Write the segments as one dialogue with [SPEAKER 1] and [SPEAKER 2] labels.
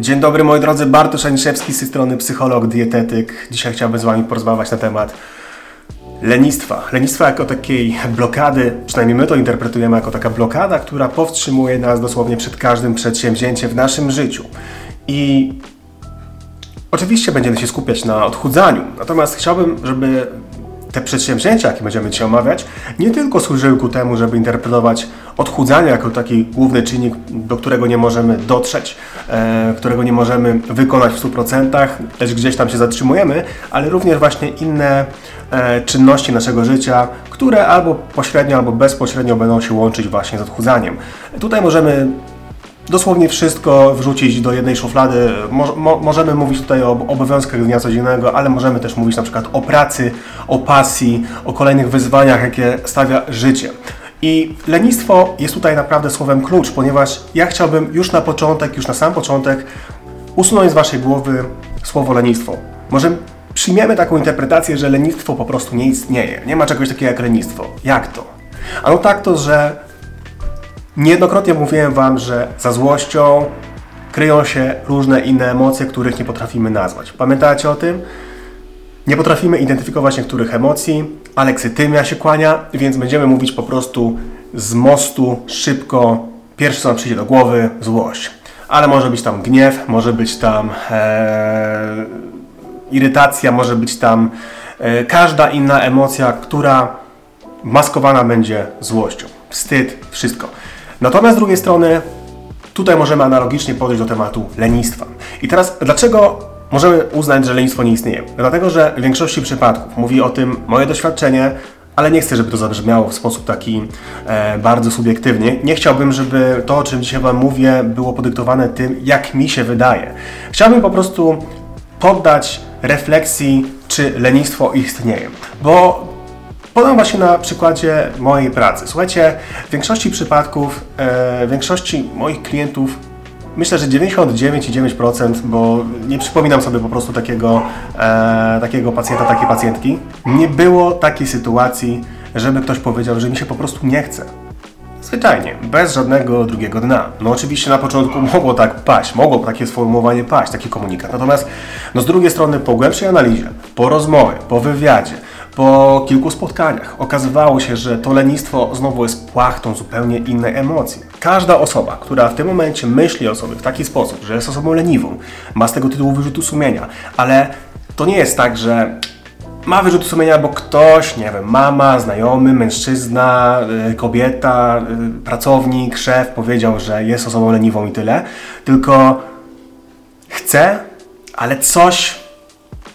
[SPEAKER 1] Dzień dobry moi drodzy, Bartosz Aniszewski z tej strony psycholog, dietetyk. Dzisiaj chciałbym z Wami porozmawiać na temat lenistwa. Lenistwa jako takiej blokady, przynajmniej my to interpretujemy jako taka blokada, która powstrzymuje nas dosłownie przed każdym przedsięwzięciem w naszym życiu. I oczywiście będziemy się skupiać na odchudzaniu, natomiast chciałbym, żeby te przedsięwzięcia, jakie będziemy dzisiaj omawiać, nie tylko służyły ku temu, żeby interpretować odchudzanie jako taki główny czynnik, do którego nie możemy dotrzeć, e, którego nie możemy wykonać w 100%, lecz gdzieś tam się zatrzymujemy, ale również właśnie inne e, czynności naszego życia, które albo pośrednio, albo bezpośrednio będą się łączyć właśnie z odchudzaniem. Tutaj możemy dosłownie wszystko wrzucić do jednej szuflady. Mo mo możemy mówić tutaj o obowiązkach dnia codziennego, ale możemy też mówić na przykład o pracy, o pasji, o kolejnych wyzwaniach, jakie stawia życie. I lenistwo jest tutaj naprawdę słowem klucz, ponieważ ja chciałbym już na początek, już na sam początek usunąć z Waszej głowy słowo lenistwo. Może przyjmiemy taką interpretację, że lenistwo po prostu nie istnieje. Nie ma czegoś takiego jak lenistwo. Jak to? Ano tak to, że Niejednokrotnie mówiłem Wam, że za złością kryją się różne inne emocje, których nie potrafimy nazwać. Pamiętacie o tym? Nie potrafimy identyfikować niektórych emocji, aleksytymia się kłania, więc będziemy mówić po prostu z mostu, szybko. Pierwsze co nam przyjdzie do głowy, złość. Ale może być tam gniew, może być tam e, irytacja, może być tam e, każda inna emocja, która maskowana będzie złością. Wstyd, wszystko. Natomiast z drugiej strony, tutaj możemy analogicznie podejść do tematu lenistwa. I teraz, dlaczego możemy uznać, że lenistwo nie istnieje? Dlatego, że w większości przypadków mówi o tym moje doświadczenie, ale nie chcę, żeby to zabrzmiało w sposób taki e, bardzo subiektywny. Nie chciałbym, żeby to, o czym dzisiaj Wam mówię, było podyktowane tym, jak mi się wydaje. Chciałbym po prostu poddać refleksji, czy lenistwo istnieje. Bo Podam właśnie na przykładzie mojej pracy. Słuchajcie, w większości przypadków, e, większości moich klientów Myślę, że 99,9%, bo nie przypominam sobie po prostu takiego, e, takiego pacjenta, takiej pacjentki. Nie było takiej sytuacji, żeby ktoś powiedział, że mi się po prostu nie chce. Zwyczajnie, bez żadnego drugiego dna. No oczywiście na początku mogło tak paść, mogło takie sformułowanie paść, taki komunikat. Natomiast no z drugiej strony po głębszej analizie, po rozmowie, po wywiadzie, po kilku spotkaniach okazywało się, że to lenistwo znowu jest płachtą zupełnie innej emocji. Każda osoba, która w tym momencie myśli o sobie w taki sposób, że jest osobą leniwą, ma z tego tytułu wyrzutu sumienia, ale to nie jest tak, że ma wyrzut sumienia, bo ktoś, nie wiem, mama, znajomy, mężczyzna, y, kobieta, y, pracownik, szef powiedział, że jest osobą leniwą i tyle, tylko chce, ale coś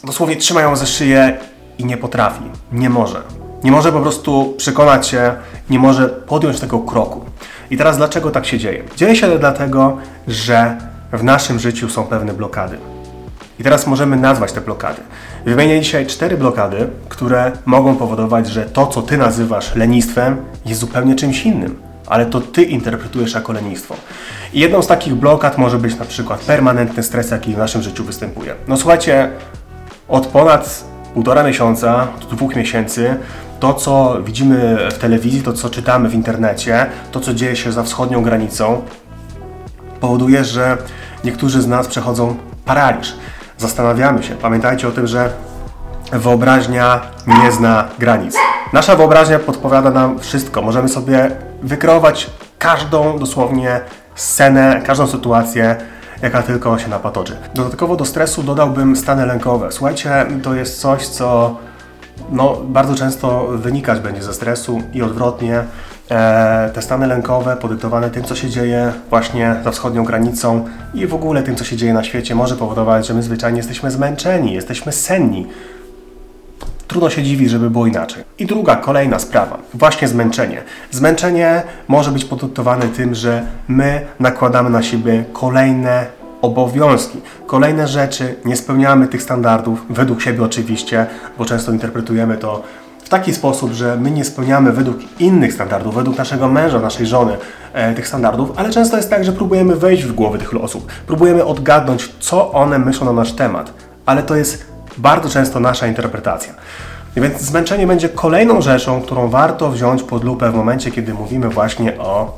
[SPEAKER 1] dosłownie trzyma ją za szyję i nie potrafi, nie może. Nie może po prostu przekonać się, nie może podjąć tego kroku. I teraz dlaczego tak się dzieje? Dzieje się dlatego, że w naszym życiu są pewne blokady. I teraz możemy nazwać te blokady. Wymienię dzisiaj cztery blokady, które mogą powodować, że to, co ty nazywasz lenistwem, jest zupełnie czymś innym, ale to ty interpretujesz jako lenistwo. I jedną z takich blokad może być na przykład permanentny stres, jaki w naszym życiu występuje. No słuchajcie, od ponad półtora miesiąca do dwóch miesięcy to, co widzimy w telewizji, to, co czytamy w internecie, to, co dzieje się za wschodnią granicą, powoduje, że niektórzy z nas przechodzą paraliż. Zastanawiamy się. Pamiętajcie o tym, że wyobraźnia nie zna granic. Nasza wyobraźnia podpowiada nam wszystko. Możemy sobie wykreować każdą dosłownie scenę, każdą sytuację, jaka tylko się napatoczy. Dodatkowo do stresu dodałbym stany lękowe. Słuchajcie, to jest coś, co no, bardzo często wynikać będzie ze stresu i odwrotnie. E, te stany lękowe podyktowane tym, co się dzieje właśnie za wschodnią granicą i w ogóle tym, co się dzieje na świecie, może powodować, że my zwyczajnie jesteśmy zmęczeni, jesteśmy senni. Trudno się dziwić, żeby było inaczej. I druga, kolejna sprawa, właśnie zmęczenie. Zmęczenie może być podyktowane tym, że my nakładamy na siebie kolejne obowiązki, kolejne rzeczy, nie spełniamy tych standardów, według siebie oczywiście, bo często interpretujemy to w taki sposób, że my nie spełniamy według innych standardów, według naszego męża, naszej żony e, tych standardów, ale często jest tak, że próbujemy wejść w głowy tych osób, próbujemy odgadnąć, co one myślą na nasz temat, ale to jest bardzo często nasza interpretacja. Więc zmęczenie będzie kolejną rzeczą, którą warto wziąć pod lupę w momencie, kiedy mówimy właśnie o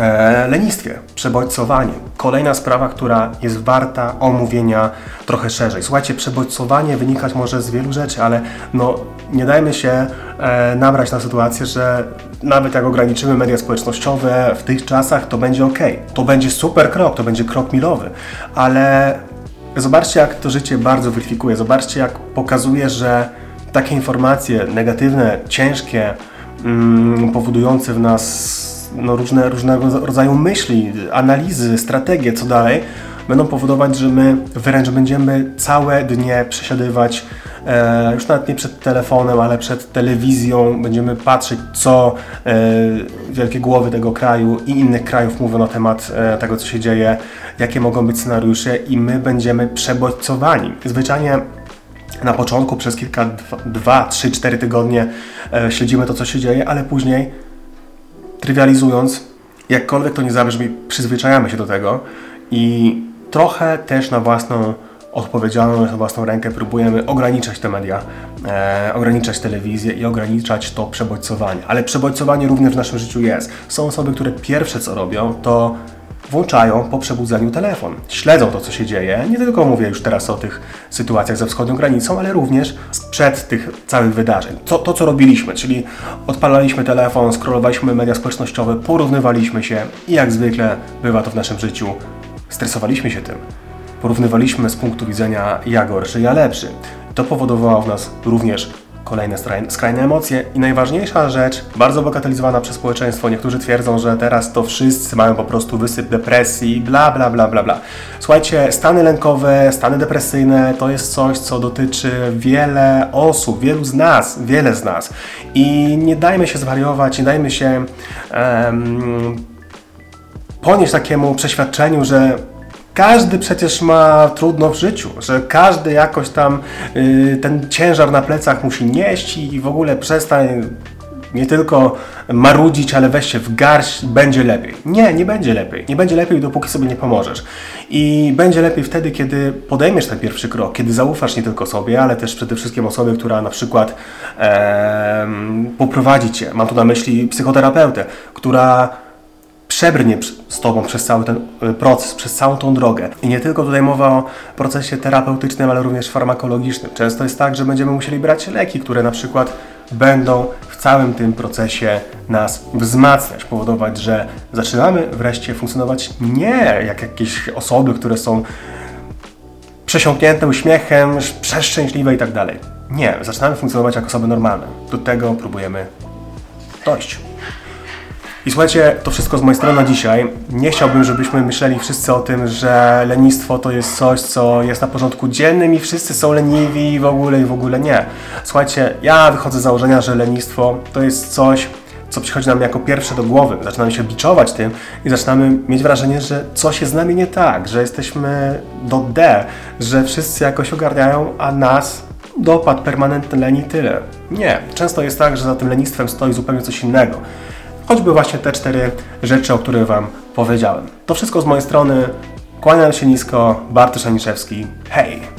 [SPEAKER 1] e, lenistwie, przebodźcowaniu. Kolejna sprawa, która jest warta omówienia trochę szerzej. Słuchajcie, przebodźcowanie wynikać może z wielu rzeczy, ale no, nie dajmy się e, nabrać na sytuację, że nawet jak ograniczymy media społecznościowe w tych czasach, to będzie ok. To będzie super krok, to będzie krok milowy, ale zobaczcie, jak to życie bardzo weryfikuje. Zobaczcie, jak pokazuje, że takie informacje negatywne, ciężkie, mm, powodujące w nas no, różne, różnego rodzaju myśli, analizy, strategie, co dalej, będą powodować, że my wręcz będziemy całe dnie przesiadywać e, już nawet nie przed telefonem, ale przed telewizją. Będziemy patrzeć, co e, wielkie głowy tego kraju i innych krajów mówią na temat e, tego, co się dzieje, jakie mogą być scenariusze i my będziemy przebodźcowani. Zwyczajnie na początku przez kilka, dwa, trzy, cztery tygodnie śledzimy to, co się dzieje, ale później trywializując, jakkolwiek to nie zabrzmi, przyzwyczajamy się do tego i trochę też na własną odpowiedzialność, na własną rękę próbujemy ograniczać te media, e, ograniczać telewizję i ograniczać to przebodźcowanie. Ale przebodźcowanie również w naszym życiu jest. Są osoby, które pierwsze co robią, to włączają po przebudzeniu telefon. Śledzą to, co się dzieje. Nie tylko mówię już teraz o tych sytuacjach ze wschodnią granicą, ale również sprzed tych całych wydarzeń. To, to co robiliśmy, czyli odpalaliśmy telefon, scrollowaliśmy media społecznościowe, porównywaliśmy się i jak zwykle bywa to w naszym życiu, stresowaliśmy się tym. Porównywaliśmy z punktu widzenia ja gorszy, ja lepszy. To powodowało w nas również kolejne skrajne emocje i najważniejsza rzecz, bardzo bagatelizowana przez społeczeństwo, niektórzy twierdzą, że teraz to wszyscy mają po prostu wysyp depresji, bla bla bla bla bla. Słuchajcie, stany lękowe, stany depresyjne to jest coś, co dotyczy wiele osób, wielu z nas, wiele z nas i nie dajmy się zwariować, nie dajmy się um, ponieść takiemu przeświadczeniu, że każdy przecież ma trudno w życiu, że każdy jakoś tam y, ten ciężar na plecach musi nieść i w ogóle przestań nie tylko marudzić, ale weź się w garść, będzie lepiej. Nie, nie będzie lepiej. Nie będzie lepiej, dopóki sobie nie pomożesz. I będzie lepiej wtedy, kiedy podejmiesz ten pierwszy krok, kiedy zaufasz nie tylko sobie, ale też przede wszystkim osobie, która na przykład e, poprowadzi cię. Mam tu na myśli psychoterapeutę, która przebrnie z Tobą przez cały ten y, proces, przez całą tą drogę. I nie tylko tutaj mowa o procesie terapeutycznym, ale również farmakologicznym. Często jest tak, że będziemy musieli brać leki, które na przykład będą w całym tym procesie nas wzmacniać, powodować, że zaczynamy wreszcie funkcjonować nie jak jakieś osoby, które są przesiąknięte uśmiechem, przeszczęśliwe i tak dalej. Nie, zaczynamy funkcjonować jak osoby normalne. Do tego próbujemy dojść. I słuchajcie, to wszystko z mojej strony na dzisiaj. Nie chciałbym, żebyśmy myśleli wszyscy o tym, że lenistwo to jest coś, co jest na porządku dziennym i wszyscy są leniwi w ogóle i w ogóle nie. Słuchajcie, ja wychodzę z założenia, że lenistwo to jest coś, co przychodzi nam jako pierwsze do głowy. Zaczynamy się biczować tym i zaczynamy mieć wrażenie, że coś jest z nami nie tak, że jesteśmy do D, że wszyscy jakoś ogarniają, a nas dopadł permanentny leni tyle. Nie. Często jest tak, że za tym lenistwem stoi zupełnie coś innego choćby właśnie te cztery rzeczy, o których Wam powiedziałem. To wszystko z mojej strony. Kłaniam się nisko, Bartosz Aniszewski. Hej!